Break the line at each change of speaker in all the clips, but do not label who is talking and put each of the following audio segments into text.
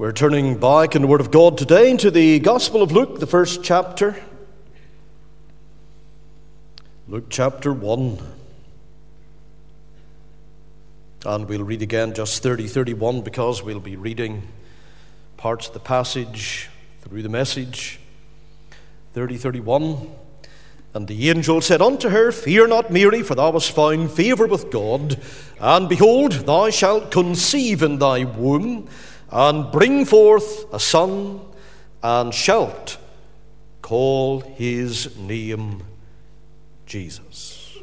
We're turning back in the Word of God today into the Gospel of Luke, the first chapter. Luke chapter 1. And we'll read again just 30 31 because we'll be reading parts of the passage through the message. 30 31. And the angel said unto her, Fear not, Mary, for thou hast found favour with God. And behold, thou shalt conceive in thy womb and bring forth a son, and shalt call his name Jesus.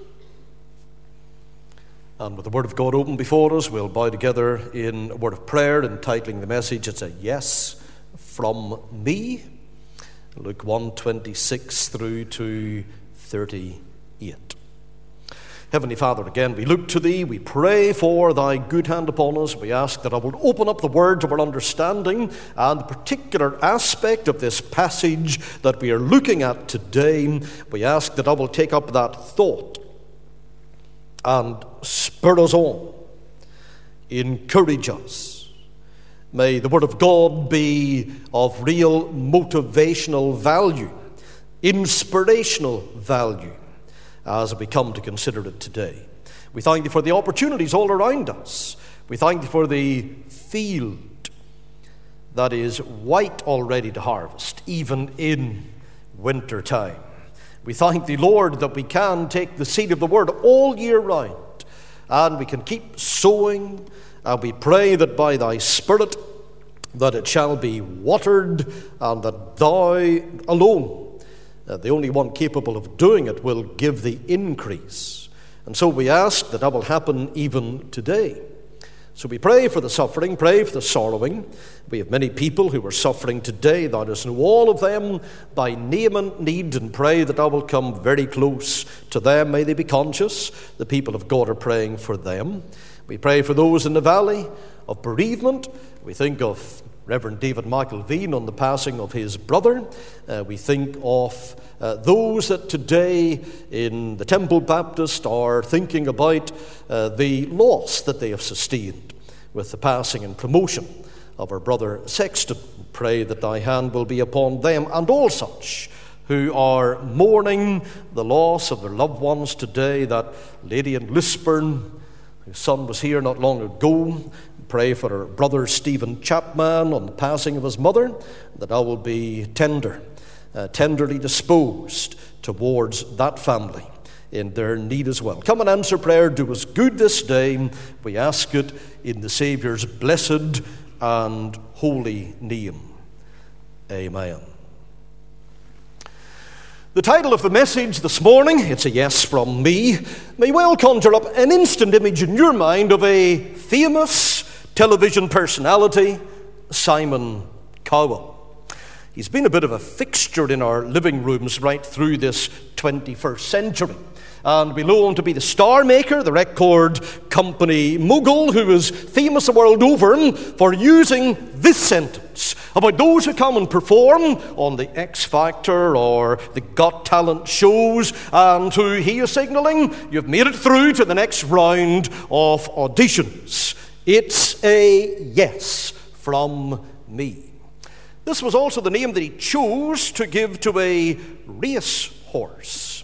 And with the Word of God open before us, we'll bow together in a word of prayer entitling the message, it's a yes from me. Luke 1 26 through to 38. Heavenly Father, again, we look to Thee, we pray for Thy good hand upon us. We ask that I would open up the words of our understanding and the particular aspect of this passage that we are looking at today. We ask that I will take up that thought and spur us on, encourage us. May the Word of God be of real motivational value, inspirational value as we come to consider it today. We thank you for the opportunities all around us. We thank you for the field that is white already to harvest, even in winter time. We thank the Lord that we can take the seed of the word all year round and we can keep sowing and we pray that by thy spirit that it shall be watered and that thou alone uh, the only one capable of doing it will give the increase. And so we ask that that will happen even today. So we pray for the suffering, pray for the sorrowing. We have many people who are suffering today. Thou dost know all of them by name and need, and pray that thou will come very close to them. May they be conscious. The people of God are praying for them. We pray for those in the valley of bereavement. We think of Reverend David Michael Veen on the passing of his brother. Uh, we think of uh, those that today in the Temple Baptist are thinking about uh, the loss that they have sustained with the passing and promotion of our brother Sexton. Pray that thy hand will be upon them and all such who are mourning the loss of their loved ones today. That lady in Lisburn, whose son was here not long ago, pray for our brother Stephen Chapman on the passing of his mother, that I will be tender, uh, tenderly disposed towards that family in their need as well. Come and answer prayer. Do us good this day. We ask it in the Saviour's blessed and holy name. Amen. The title of the message this morning, it's a yes from me, may well conjure up an instant image in your mind of a famous television personality, Simon Cowell. He's been a bit of a fixture in our living rooms right through this 21st century. And we know him to be the star maker, the record company mogul, who is famous the world over for using this sentence about those who come and perform on the X Factor or the Got Talent shows, and who he is signaling you've made it through to the next round of auditions. It's a yes from me. This was also the name that he chose to give to a race horse.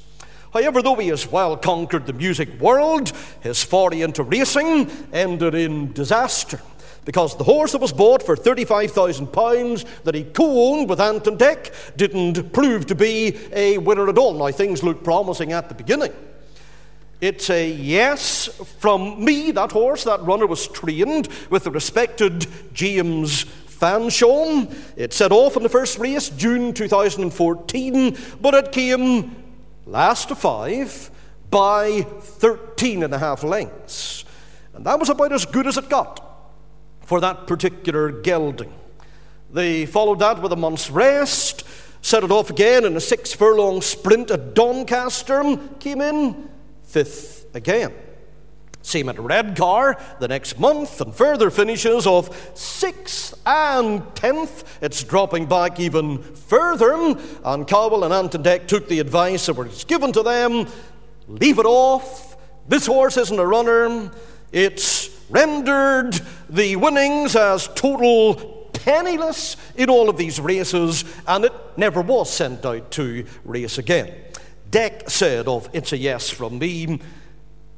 However, though he has well conquered the music world, his foray into racing ended in disaster because the horse that was bought for £35,000 that he co owned with Ant and Dec didn't prove to be a winner at all. Now, things looked promising at the beginning. It's a yes from me. That horse, that runner was trained with the respected James Fanshawe. It set off in the first race, June 2014, but it came last to five by 13 and a half lengths. And that was about as good as it got for that particular gelding. They followed that with a month's rest, set it off again in a six furlong sprint at Doncaster, came in fifth again. Same at Redcar the next month, and further finishes of sixth and tenth. It's dropping back even further. And Cowell and Ant took the advice that was given to them leave it off. This horse isn't a runner. It's rendered the winnings as total penniless in all of these races, and it never was sent out to race again. Dec said of It's a Yes from Me,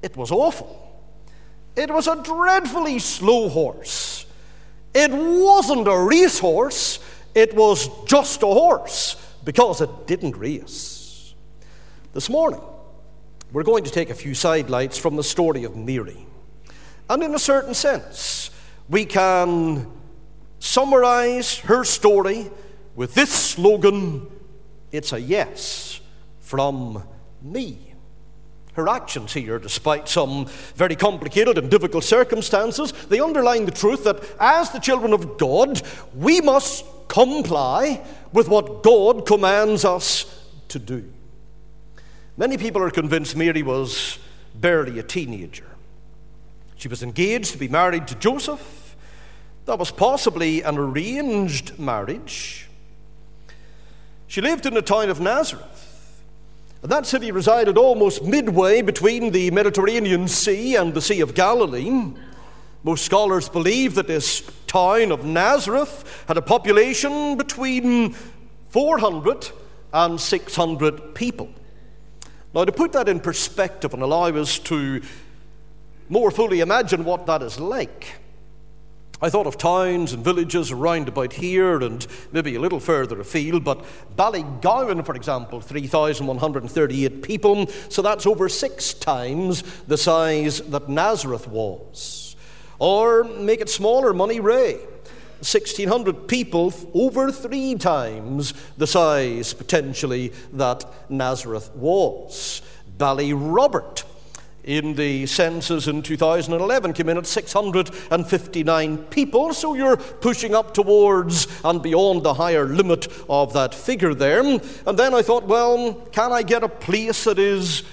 it was awful. It was a dreadfully slow horse. It wasn't a racehorse, it was just a horse because it didn't race. This morning, we're going to take a few sidelights from the story of Mary. And in a certain sense, we can summarize her story with this slogan It's a yes from me. Her actions here, despite some very complicated and difficult circumstances, they underline the truth that as the children of God, we must comply with what God commands us to do. Many people are convinced Mary was barely a teenager. She was engaged to be married to Joseph. That was possibly an arranged marriage. She lived in the town of Nazareth. And that city resided almost midway between the Mediterranean Sea and the Sea of Galilee. Most scholars believe that this town of Nazareth had a population between 400 and 600 people. Now, to put that in perspective and allow us to more fully imagine what that is like, I thought of towns and villages around about here and maybe a little further afield, but Ballygowan, for example, 3,138 people, so that's over six times the size that Nazareth was. Or make it smaller, Moneyreagh. 1,600 people, over three times the size potentially that Nazareth was. Ballyrobert, in the census in 2011 came in at 659 people, so you're pushing up towards and beyond the higher limit of that figure there. And then I thought, well, can I get a place that is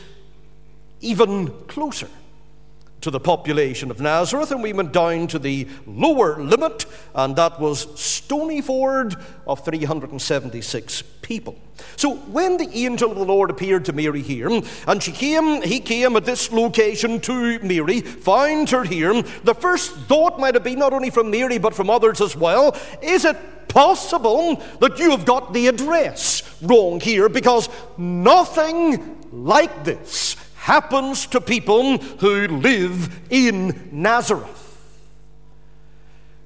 even closer? To the population of Nazareth, and we went down to the lower limit, and that was Stonyford of 376 people. So when the angel of the Lord appeared to Mary here, and she came, he came at this location to Mary, found her here, the first thought might have been not only from Mary but from others as well, is it possible that you have got the address wrong here? Because nothing like this happens to people who live in Nazareth.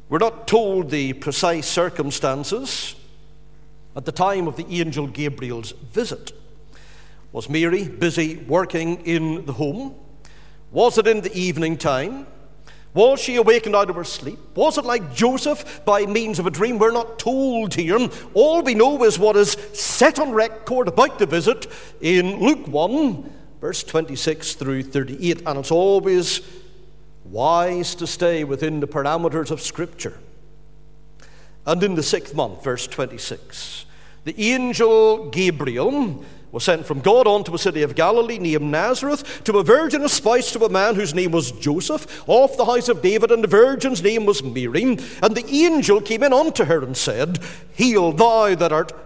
We're not told the precise circumstances at the time of the angel Gabriel's visit. Was Mary busy working in the home? Was it in the evening time? Was she awakened out of her sleep? Was it like Joseph by means of a dream? We're not told here. All we know is what is set on record about the visit in Luke 1 verse 26 through 38. And it's always wise to stay within the parameters of Scripture. And in the sixth month, verse 26, the angel Gabriel was sent from God unto a city of Galilee named Nazareth to a virgin espoused to a man whose name was Joseph, of the house of David, and the virgin's name was Mary. And the angel came in unto her and said, Heal thou that art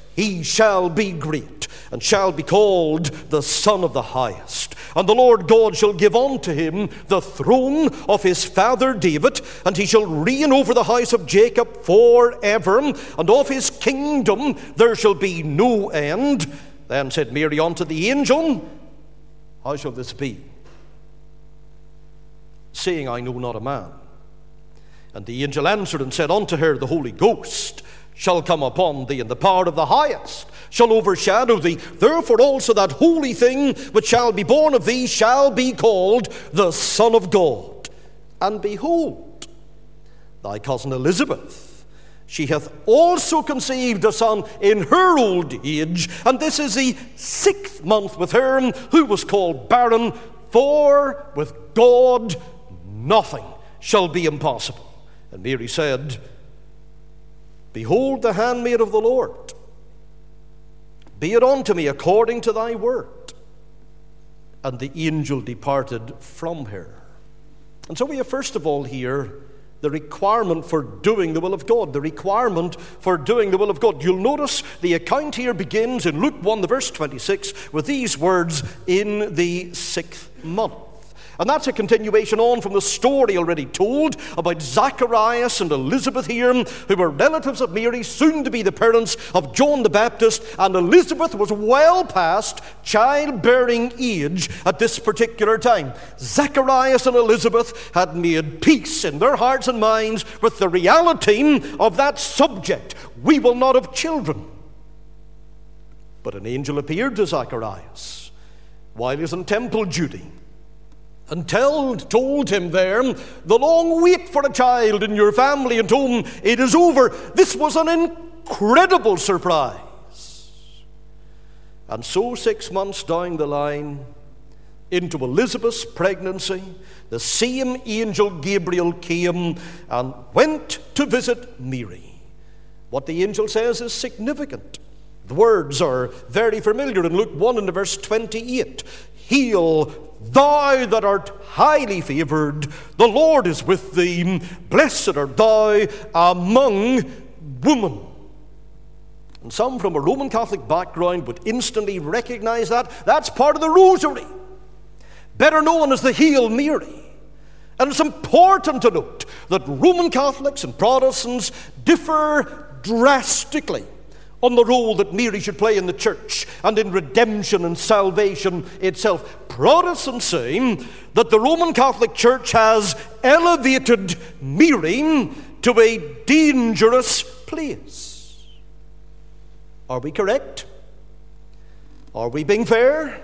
He shall be great and shall be called the Son of the Highest. And the Lord God shall give unto him the throne of his father David, and he shall reign over the house of Jacob forever, and of his kingdom there shall be no end. Then said Mary unto the angel, How shall this be? Saying, I know not a man. And the angel answered and said unto her, The Holy Ghost shall come upon thee, and the power of the highest shall overshadow thee. Therefore also that holy thing which shall be born of thee shall be called the Son of God. And behold, thy cousin Elizabeth, she hath also conceived a son in her old age, and this is the sixth month with her, who was called barren, for with God nothing shall be impossible. And Mary said, Behold the handmaid of the Lord Be it unto me according to thy word. And the angel departed from her. And so we have first of all here the requirement for doing the will of God. The requirement for doing the will of God. You'll notice the account here begins in Luke 1, the verse 26, with these words in the sixth month. And that's a continuation on from the story already told about Zacharias and Elizabeth here, who were relatives of Mary, soon to be the parents of John the Baptist. And Elizabeth was well past childbearing age at this particular time. Zacharias and Elizabeth had made peace in their hearts and minds with the reality of that subject. We will not have children. But an angel appeared to Zacharias while he was in temple duty and told, told him there, the long wait for a child in your family and home, it is over. This was an incredible surprise. And so, six months down the line, into Elizabeth's pregnancy, the same angel Gabriel came and went to visit Mary. What the angel says is significant. The words are very familiar in Luke 1 and verse 28. Heal Thou that art highly favoured, the Lord is with thee. Blessed art thou among women. And some from a Roman Catholic background would instantly recognize that. That's part of the rosary, better known as the Hail Mary. And it's important to note that Roman Catholics and Protestants differ drastically on the role that Mary should play in the church and in redemption and salvation itself. Protestants say that the Roman Catholic Church has elevated Mary to a dangerous place. Are we correct? Are we being fair?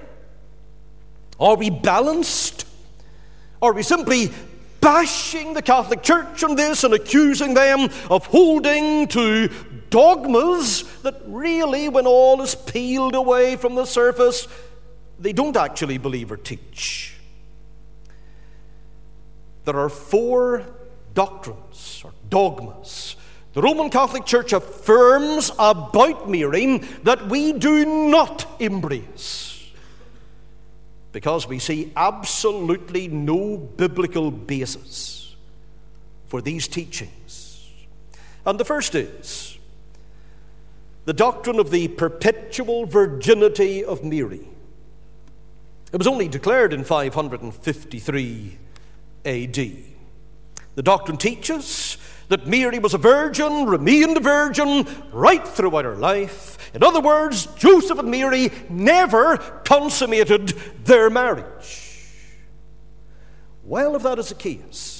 Are we balanced? Are we simply bashing the Catholic Church on this and accusing them of holding to dogmas that really, when all is peeled away from the surface, they don't actually believe or teach. There are four doctrines or dogmas the Roman Catholic Church affirms about Mary that we do not embrace because we see absolutely no biblical basis for these teachings. And the first is the doctrine of the perpetual virginity of Mary. It was only declared in 553 AD. The doctrine teaches that Mary was a virgin, remained a virgin right throughout her life. In other words, Joseph and Mary never consummated their marriage. Well, if that is the case,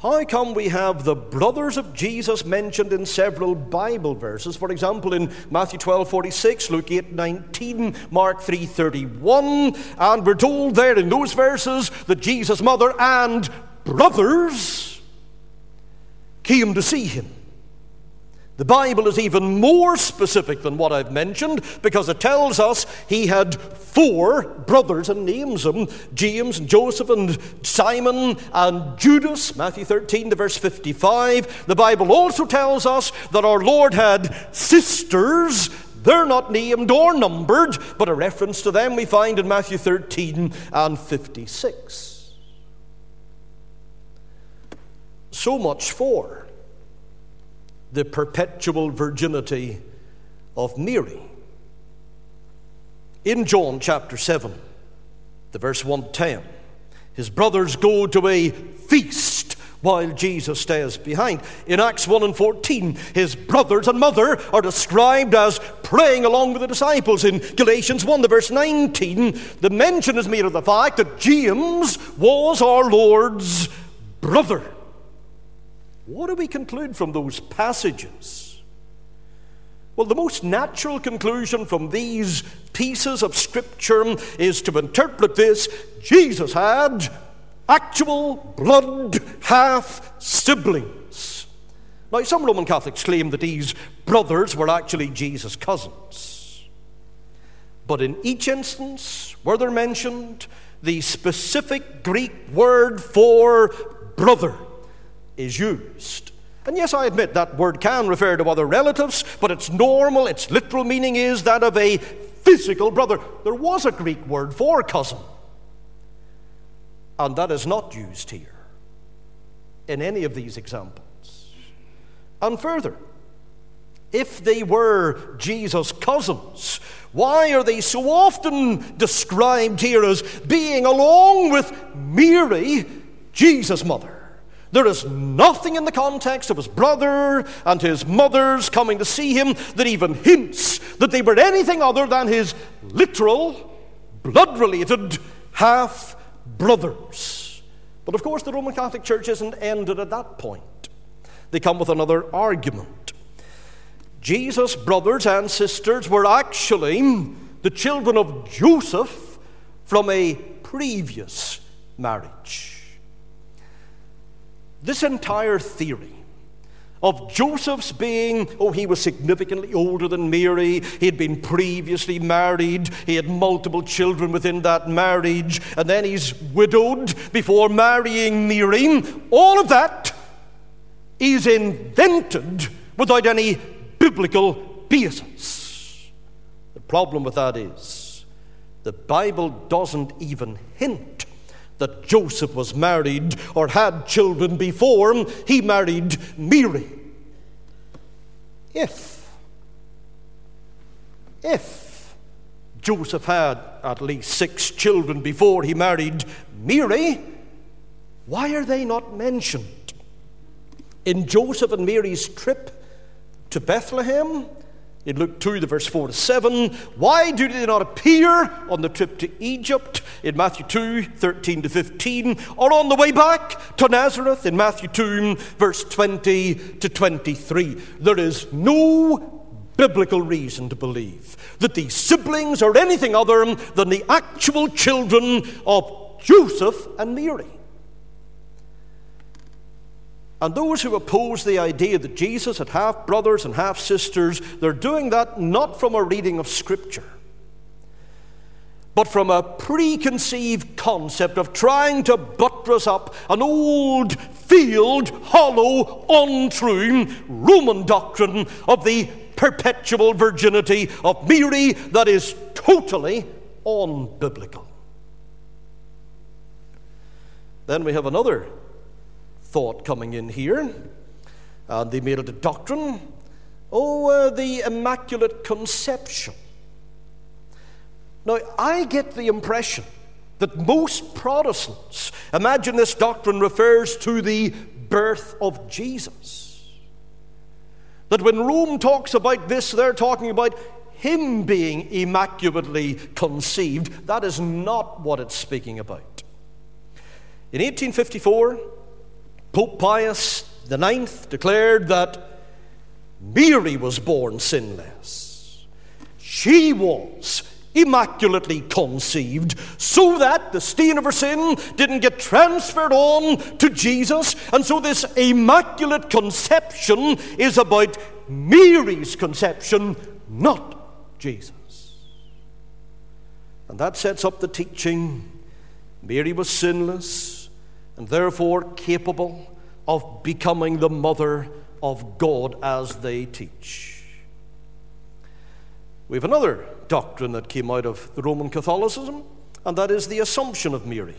how come we have the brothers of Jesus mentioned in several Bible verses? For example, in Matthew 12 46, Luke 8 19, Mark 3 31, and we're told there in those verses that Jesus' mother and brothers came to see him. The Bible is even more specific than what I've mentioned because it tells us he had four brothers and names them James and Joseph and Simon and Judas, Matthew 13 to verse 55. The Bible also tells us that our Lord had sisters. They're not named or numbered, but a reference to them we find in Matthew 13 and 56. So much for the perpetual virginity of Mary. In John chapter 7, the verse 110, his brothers go to a feast while Jesus stays behind. In Acts 1 and 14, his brothers and mother are described as praying along with the disciples. In Galatians 1, the verse 19, the mention is made of the fact that James was our Lord's brother. What do we conclude from those passages? Well, the most natural conclusion from these pieces of Scripture is to interpret this Jesus had actual blood half siblings. Now, some Roman Catholics claim that these brothers were actually Jesus' cousins. But in each instance where they're mentioned, the specific Greek word for brother is used. And yes, I admit that word can refer to other relatives, but its normal, its literal meaning is that of a physical brother. There was a Greek word for cousin, and that is not used here in any of these examples. And further, if they were Jesus' cousins, why are they so often described here as being, along with Mary, Jesus' mother? There is nothing in the context of his brother and his mother's coming to see him that even hints that they were anything other than his literal, blood related half brothers. But of course, the Roman Catholic Church isn't ended at that point. They come with another argument. Jesus' brothers and sisters were actually the children of Joseph from a previous marriage. This entire theory of Joseph's being, oh, he was significantly older than Mary, he had been previously married, he had multiple children within that marriage, and then he's widowed before marrying Mary. All of that is invented without any biblical basis. The problem with that is the Bible doesn't even hint that Joseph was married or had children before he married Mary. If, if Joseph had at least six children before he married Mary, why are they not mentioned? In Joseph and Mary's trip to Bethlehem, in Luke 2, the verse 4 to 7. Why do they not appear on the trip to Egypt in Matthew 2, 13 to 15, or on the way back to Nazareth in Matthew 2, verse 20 to 23? There is no biblical reason to believe that these siblings are anything other than the actual children of Joseph and Mary. And those who oppose the idea that Jesus had half brothers and half sisters, they're doing that not from a reading of Scripture, but from a preconceived concept of trying to buttress up an old, field, hollow, untrue Roman doctrine of the perpetual virginity of Mary that is totally unbiblical. Then we have another thought coming in here. And they made it a doctrine. Oh, uh, the Immaculate Conception. Now, I get the impression that most Protestants imagine this doctrine refers to the birth of Jesus. That when Rome talks about this, they're talking about him being immaculately conceived. That is not what it's speaking about. In 1854, Pope Pius IX declared that Mary was born sinless. She was immaculately conceived so that the stain of her sin didn't get transferred on to Jesus. And so, this immaculate conception is about Mary's conception, not Jesus. And that sets up the teaching Mary was sinless and therefore capable of becoming the mother of God as they teach. We have another doctrine that came out of the Roman Catholicism, and that is the Assumption of Mary.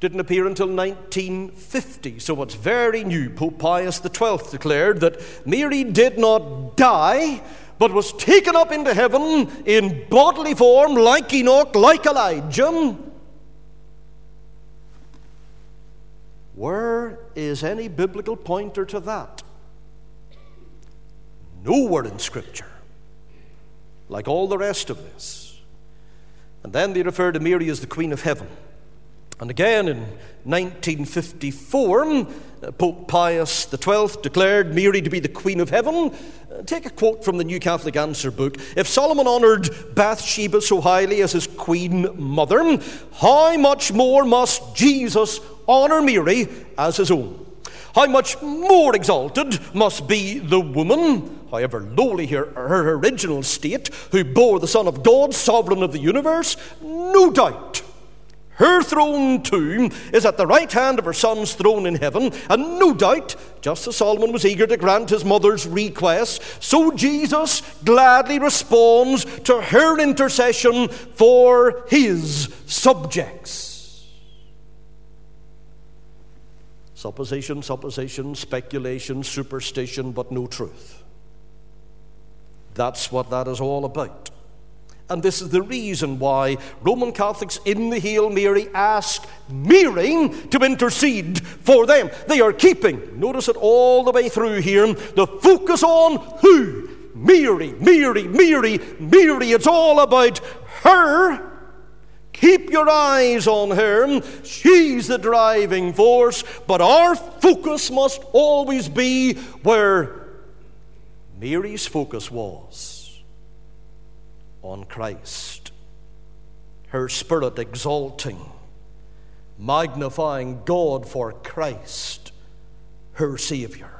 Didn't appear until 1950, so it's very new. Pope Pius XII declared that Mary did not die, but was taken up into heaven in bodily form, like Enoch, like Elijah Where is any biblical pointer to that? Nowhere in Scripture, like all the rest of this. And then they refer to Mary as the Queen of Heaven. And again in 1954, Pope Pius XII declared Mary to be the Queen of Heaven. Uh, take a quote from the New Catholic Answer book. If Solomon honoured Bathsheba so highly as his Queen Mother, how much more must Jesus honour Mary as his own? How much more exalted must be the woman, however lowly her, her original state, who bore the Son of God, sovereign of the universe? No doubt her throne too is at the right hand of her son's throne in heaven, and no doubt, just as Solomon was eager to grant his mother's request, so Jesus gladly responds to her intercession for his subjects. Supposition, supposition, speculation, superstition, but no truth. That's what that is all about. And this is the reason why Roman Catholics in the Hail Mary ask Mary to intercede for them. They are keeping, notice it all the way through here, the focus on who? Mary, Mary, Mary, Mary. It's all about her. Keep your eyes on her. She's the driving force. But our focus must always be where Mary's focus was on Christ, her spirit exalting, magnifying God for Christ, her Savior.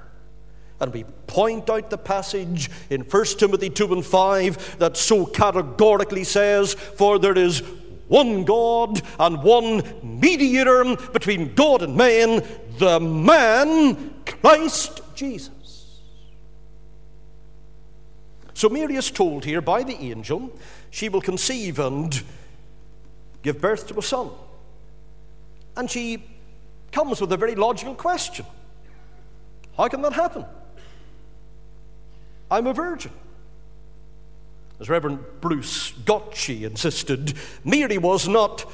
And we point out the passage in 1 Timothy 2 and 5 that so categorically says, For there is one God and one mediator between God and man, the man, Christ Jesus. So Mary is told here by the angel she will conceive and give birth to a son. And she comes with a very logical question How can that happen? I'm a virgin. As Reverend Bruce Goettsche insisted, Mary was not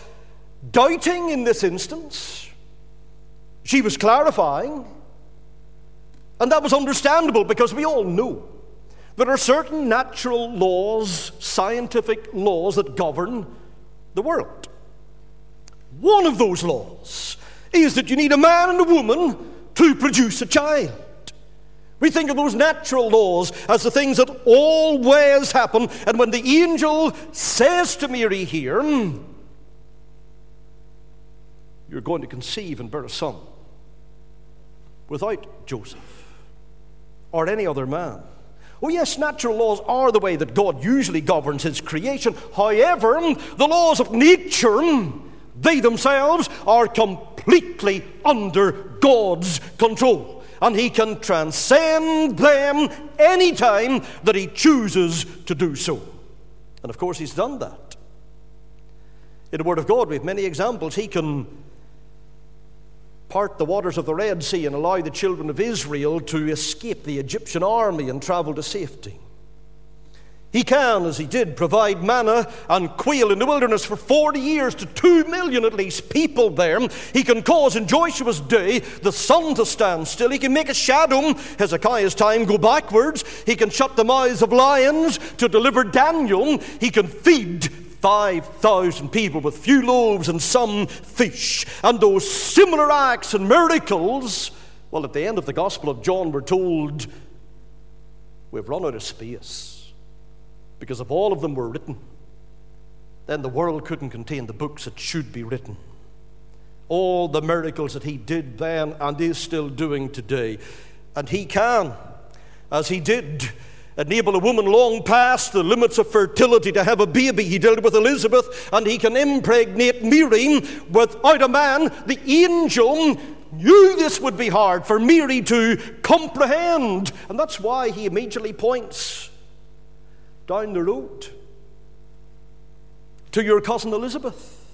doubting in this instance. She was clarifying. And that was understandable because we all know there are certain natural laws, scientific laws that govern the world. One of those laws is that you need a man and a woman to produce a child. We think of those natural laws as the things that always happen. And when the angel says to Mary here, You're going to conceive and bear a son without Joseph or any other man. Oh, yes, natural laws are the way that God usually governs His creation. However, the laws of nature, they themselves are completely under God's control. And He can transcend them anytime that He chooses to do so. And of course, He's done that. In the Word of God, we have many examples. He can part the waters of the Red Sea and allow the children of Israel to escape the Egyptian army and travel to safety. He can, as he did, provide manna and quail in the wilderness for 40 years to 2 million at least people there. He can cause in Joshua's day the sun to stand still. He can make a shadow, Hezekiah's time, go backwards. He can shut the mouths of lions to deliver Daniel. He can feed 5,000 people with few loaves and some fish. And those similar acts and miracles, well, at the end of the Gospel of John, we're told we've run out of space because if all of them were written, then the world couldn't contain the books that should be written. All the miracles that he did then and is still doing today. And he can, as he did enable a woman long past the limits of fertility to have a baby. He dealt with Elizabeth, and he can impregnate Miriam without a man. The angel knew this would be hard for Mary to comprehend, and that's why he immediately points down the road to your cousin Elizabeth.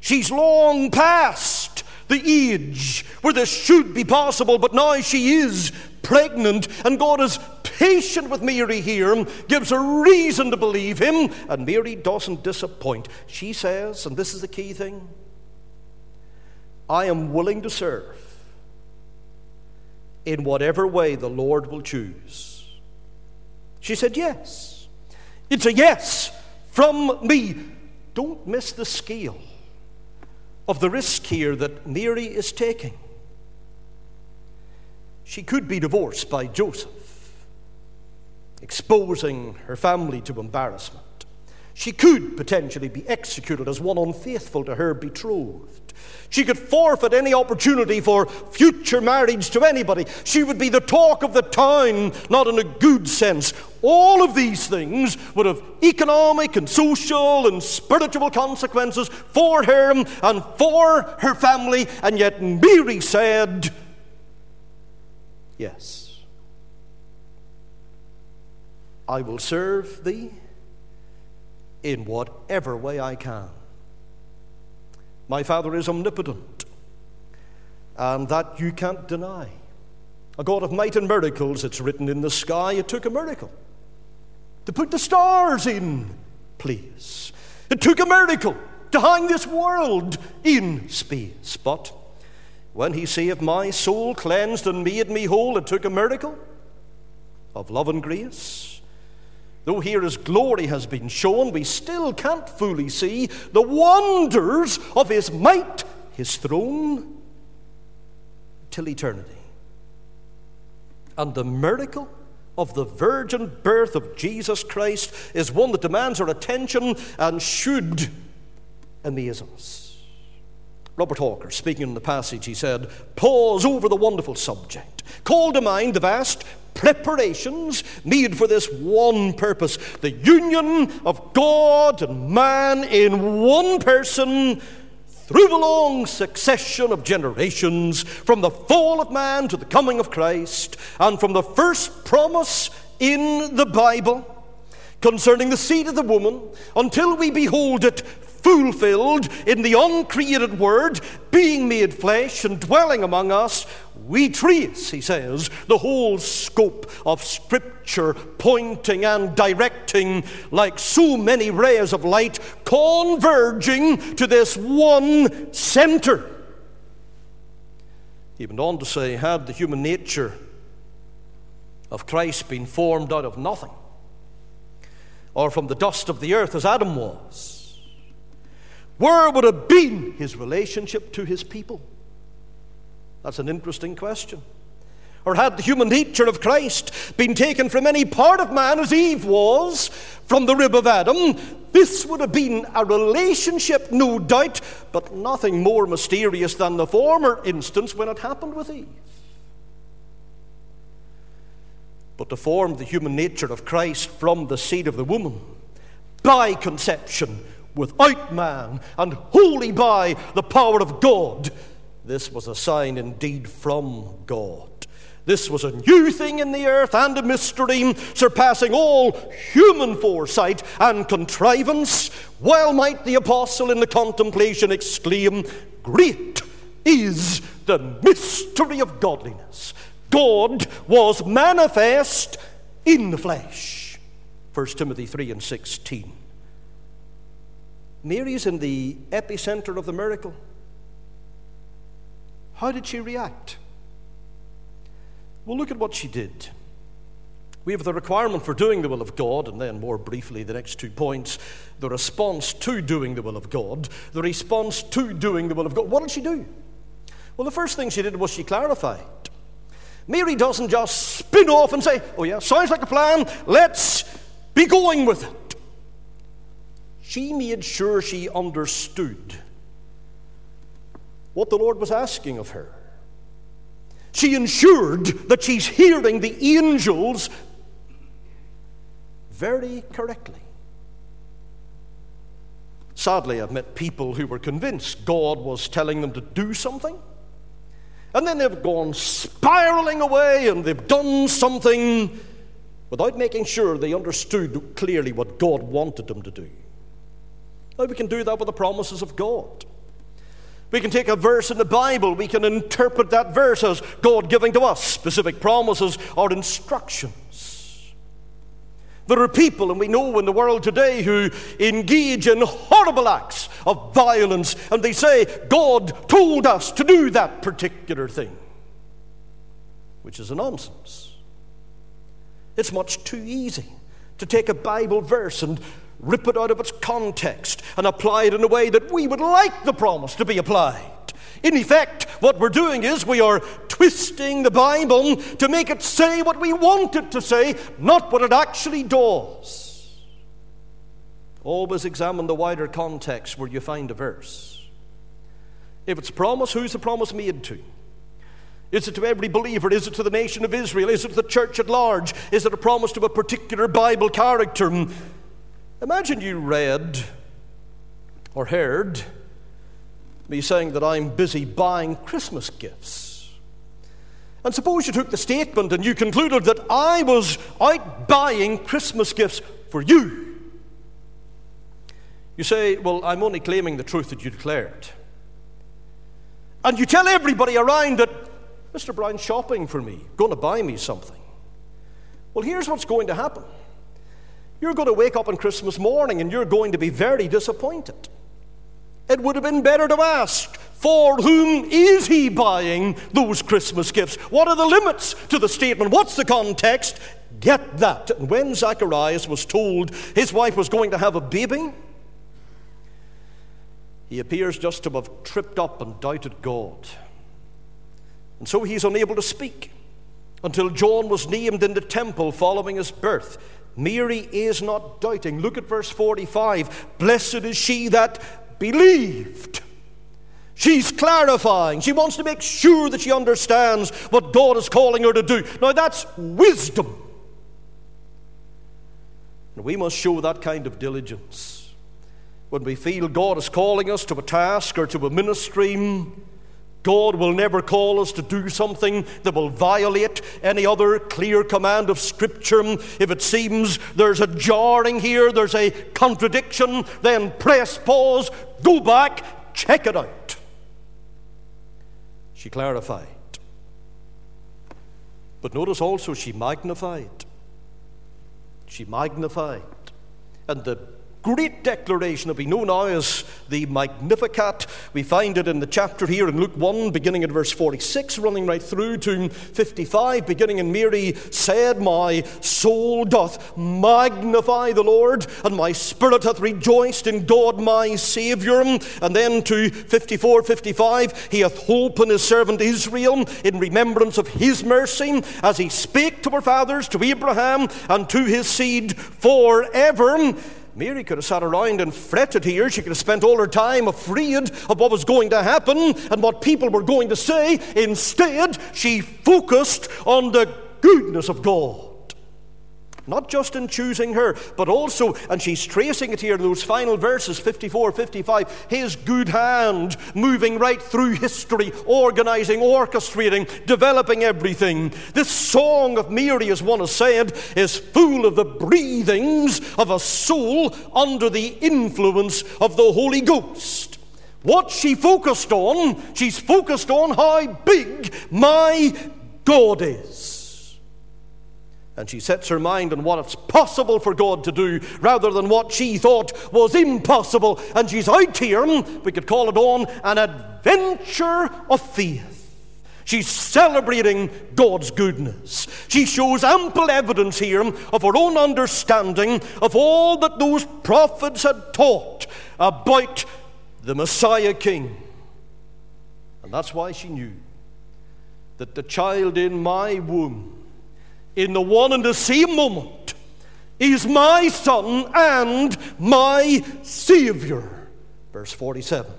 She's long past the age where this should be possible, but now she is pregnant, and God is patient with Mary here, gives her reason to believe him, and Mary doesn't disappoint. She says, and this is the key thing I am willing to serve in whatever way the Lord will choose. She said, Yes. It's a yes from me. Don't miss the scale of the risk here that Mary is taking. She could be divorced by Joseph, exposing her family to embarrassment. She could potentially be executed as one unfaithful to her betrothed. She could forfeit any opportunity for future marriage to anybody. She would be the talk of the town, not in a good sense. All of these things would have economic and social and spiritual consequences for her and for her family, and yet Mary said, Yes, I will serve thee in whatever way I can. My Father is omnipotent, and that you can't deny. A God of might and miracles, it's written in the sky, it took a miracle to put the stars in place. It took a miracle to hang this world in space. But when He saved my soul, cleansed and made me whole, it took a miracle of love and grace Though here His glory has been shown, we still can't fully see the wonders of His might, His throne, till eternity. And the miracle of the virgin birth of Jesus Christ is one that demands our attention and should amaze us. Robert Hawker, speaking in the passage, he said, Pause over the wonderful subject. Call to mind the vast preparations made for this one purpose the union of God and man in one person through the long succession of generations, from the fall of man to the coming of Christ, and from the first promise in the Bible concerning the seed of the woman until we behold it fulfilled in the uncreated Word, being made flesh and dwelling among us, we trace, he says, the whole scope of Scripture, pointing and directing like so many rays of light, converging to this one center. He went on to say, had the human nature of Christ been formed out of nothing, or from the dust of the earth as Adam was, where would have been his relationship to his people? That's an interesting question. Or had the human nature of Christ been taken from any part of man as Eve was from the rib of Adam, this would have been a relationship, no doubt, but nothing more mysterious than the former instance when it happened with Eve. But to form the human nature of Christ from the seed of the woman by conception without man and wholly by the power of God. This was a sign indeed from God. This was a new thing in the earth and a mystery surpassing all human foresight and contrivance. Well might the apostle in the contemplation exclaim, Great is the mystery of godliness! God was manifest in the flesh. 1 Timothy 3 and 16. Mary's in the epicenter of the miracle. How did she react? Well, look at what she did. We have the requirement for doing the will of God, and then more briefly, the next two points the response to doing the will of God. The response to doing the will of God. What did she do? Well, the first thing she did was she clarified. Mary doesn't just spin off and say, Oh, yeah, sounds like a plan, let's be going with it she made sure she understood what the Lord was asking of her. She ensured that she's hearing the angels very correctly. Sadly, I've met people who were convinced God was telling them to do something, and then they've gone spiraling away and they've done something without making sure they understood clearly what God wanted them to do. Now, we can do that with the promises of God. We can take a verse in the Bible, we can interpret that verse as God giving to us specific promises or instructions. There are people, and we know in the world today, who engage in horrible acts of violence, and they say, God told us to do that particular thing, which is a nonsense. It's much too easy to take a Bible verse and rip it out of its context and apply it in a way that we would like the promise to be applied. In effect, what we're doing is we are twisting the Bible to make it say what we want it to say, not what it actually does. Always examine the wider context where you find a verse. If it's a promise, who's the promise made to? Is it to every believer? Is it to the nation of Israel? Is it to the church at large? Is it a promise to a particular Bible character? Imagine you read or heard me saying that I'm busy buying Christmas gifts. And suppose you took the statement and you concluded that I was out buying Christmas gifts for you. You say, Well, I'm only claiming the truth that you declared. And you tell everybody around that Mr. Brown's shopping for me, going to buy me something. Well, here's what's going to happen you're going to wake up on Christmas morning and you're going to be very disappointed. It would have been better to ask, for whom is he buying those Christmas gifts? What are the limits to the statement? What's the context? Get that. And when Zacharias was told his wife was going to have a baby, he appears just to have tripped up and doubted God. And so he's unable to speak until John was named in the temple following his birth. Mary is not doubting. Look at verse 45. Blessed is she that believed. She's clarifying. She wants to make sure that she understands what God is calling her to do. Now, that's wisdom. And we must show that kind of diligence. When we feel God is calling us to a task or to a ministry, hmm, God will never call us to do something that will violate any other clear command of Scripture. If it seems there's a jarring here, there's a contradiction, then press pause, go back, check it out. She clarified. But notice also she magnified. She magnified. And the great declaration that we know now as the Magnificat. We find it in the chapter here in Luke 1, beginning at verse 46, running right through to 55, beginning in Mary said, My soul doth magnify the Lord, and my spirit hath rejoiced in God my Saviour. And then to 54, 55, He hath holpen his servant Israel in remembrance of his mercy, as he spake to our fathers, to Abraham, and to his seed forever. Mary could have sat around and fretted here. She could have spent all her time afraid of what was going to happen and what people were going to say. Instead, she focused on the goodness of God. Not just in choosing her, but also, and she's tracing it here in those final verses 54, 55, his good hand moving right through history, organizing, orchestrating, developing everything. This song of Mary, as one has said, is full of the breathings of a soul under the influence of the Holy Ghost. What she focused on, she's focused on how big my God is. And she sets her mind on what it's possible for God to do rather than what she thought was impossible. And she's out here, we could call it on, an adventure of faith. She's celebrating God's goodness. She shows ample evidence here of her own understanding of all that those prophets had taught about the Messiah King. And that's why she knew that the child in my womb in the one and the same moment is my Son and my Savior. Verse 47.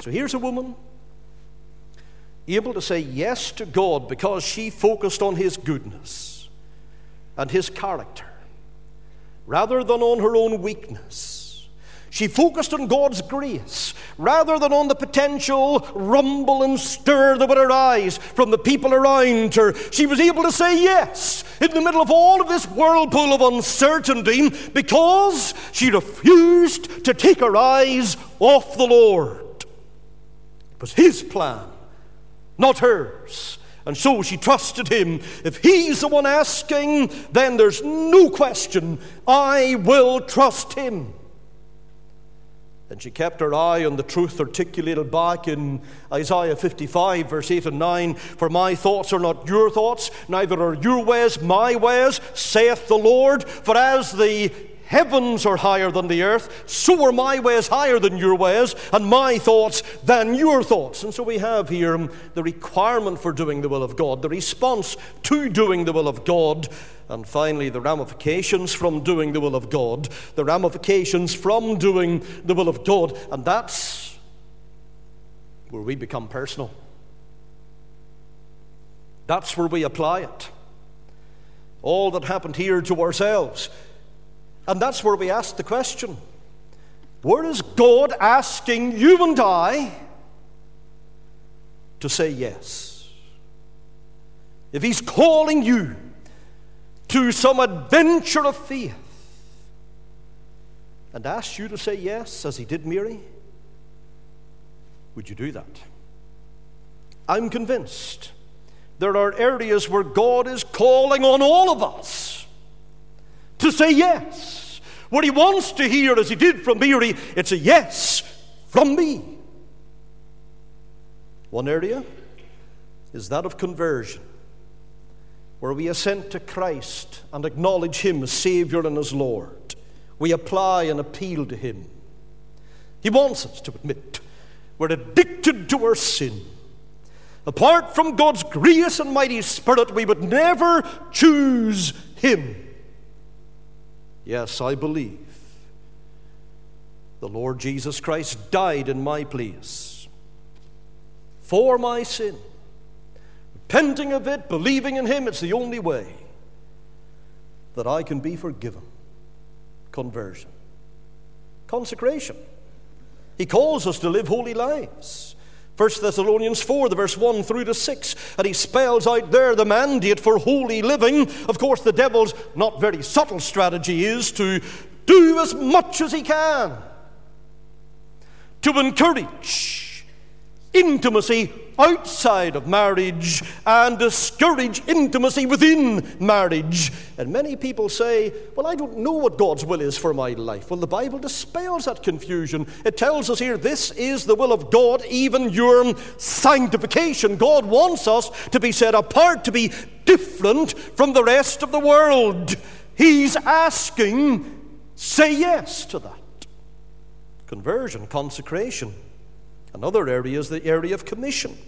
So here's a woman able to say yes to God because she focused on His goodness and His character rather than on her own weakness. She focused on God's grace rather than on the potential rumble and stir that would arise from the people around her. She was able to say yes in the middle of all of this whirlpool of uncertainty because she refused to take her eyes off the Lord. It was His plan, not hers. And so she trusted him. If he's the one asking, then there's no question I will trust him. And she kept her eye on the truth articulated back in Isaiah 55, verse 8 and 9. For my thoughts are not your thoughts, neither are your ways my ways, saith the Lord. For as the heavens are higher than the earth, so are my ways higher than your ways, and my thoughts than your thoughts. And so we have here the requirement for doing the will of God, the response to doing the will of God, and finally the ramifications from doing the will of God, the ramifications from doing the will of God. And that's where we become personal. That's where we apply it. All that happened here to ourselves and that's where we ask the question where is God asking you and I to say yes? If He's calling you to some adventure of faith and asks you to say yes, as He did Mary, would you do that? I'm convinced there are areas where God is calling on all of us to say yes. What he wants to hear, as he did from Mary, it's a yes from me. One area is that of conversion, where we assent to Christ and acknowledge him as Savior and as Lord. We apply and appeal to him. He wants us to admit we're addicted to our sin. Apart from God's grace and mighty Spirit, we would never choose Him. Yes, I believe the Lord Jesus Christ died in my place for my sin. Repenting of it, believing in Him, it's the only way that I can be forgiven. Conversion, consecration. He calls us to live holy lives. 1 Thessalonians 4, the verse 1 through to 6, and he spells out there the mandate for holy living. Of course, the devil's not very subtle strategy is to do as much as he can to encourage intimacy outside of marriage and discourage intimacy within marriage. And many people say, Well, I don't know what God's will is for my life. Well, the Bible dispels that confusion. It tells us here this is the will of God, even your sanctification. God wants us to be set apart, to be different from the rest of the world. He's asking, say yes to that. Conversion, consecration. Another area is the area of commission.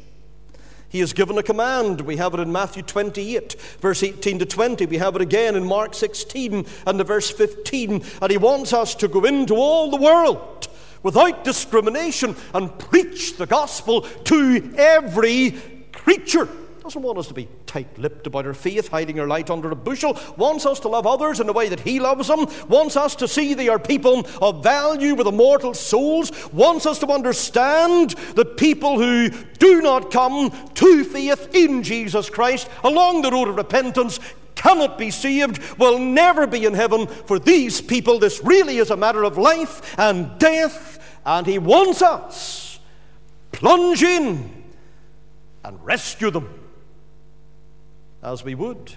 He has given a command. We have it in Matthew 28, verse 18 to 20. We have it again in Mark 16 and the verse 15. And he wants us to go into all the world without discrimination and preach the gospel to every creature doesn't want us to be tight lipped about our faith, hiding our light under a bushel, wants us to love others in the way that He loves them, wants us to see they are people of value with immortal souls, wants us to understand that people who do not come to faith in Jesus Christ along the road of repentance cannot be saved, will never be in heaven. For these people, this really is a matter of life and death, and He wants us plunge in and rescue them as we would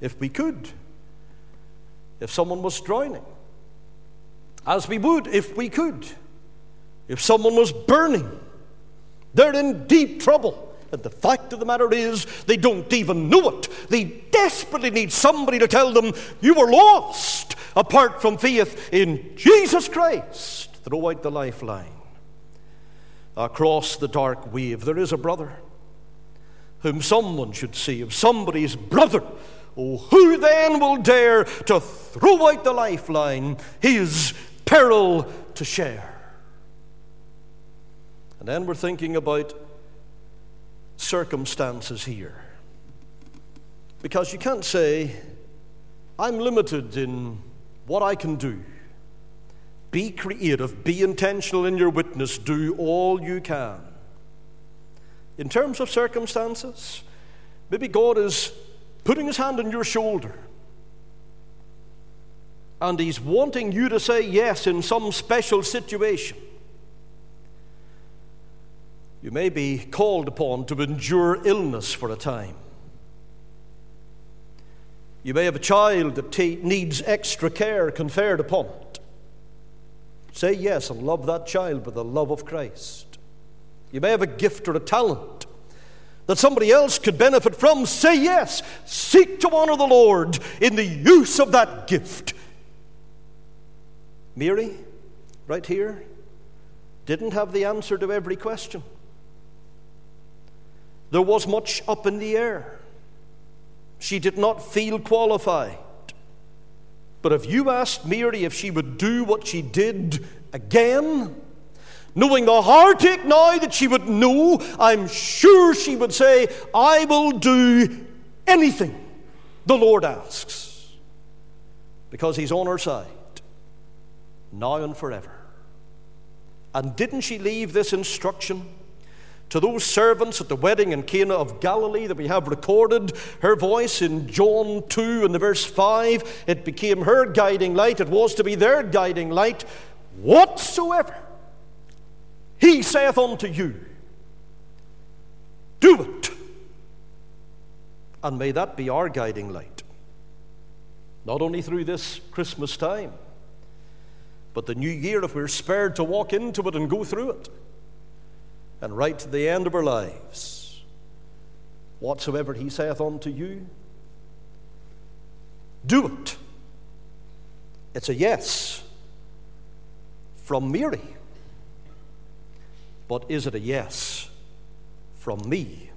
if we could, if someone was drowning, as we would if we could, if someone was burning. They're in deep trouble. And the fact of the matter is, they don't even know it. They desperately need somebody to tell them, You were lost apart from faith in Jesus Christ. Throw out the lifeline. Across the dark wave, there is a brother whom someone should save, somebody's brother. Oh, who then will dare to throw out the lifeline, his peril to share? And then we're thinking about circumstances here. Because you can't say, I'm limited in what I can do. Be creative, be intentional in your witness, do all you can. In terms of circumstances, maybe God is putting his hand on your shoulder and he's wanting you to say yes in some special situation. You may be called upon to endure illness for a time. You may have a child that t- needs extra care conferred upon it. Say yes and love that child with the love of Christ. You may have a gift or a talent that somebody else could benefit from. Say yes. Seek to honor the Lord in the use of that gift. Mary, right here, didn't have the answer to every question. There was much up in the air. She did not feel qualified. But if you asked Mary if she would do what she did again, knowing the heartache now that she would know, I'm sure she would say, I will do anything the Lord asks. Because He's on her side, now and forever. And didn't she leave this instruction? to those servants at the wedding in Cana of Galilee that we have recorded, her voice in John 2 and the verse 5, it became her guiding light. It was to be their guiding light. Whatsoever he saith unto you, do it. And may that be our guiding light. Not only through this Christmas time, but the new year if we're spared to walk into it and go through it and right to the end of our lives. Whatsoever he saith unto you, do it. It's a yes from Mary. But is it a yes from me?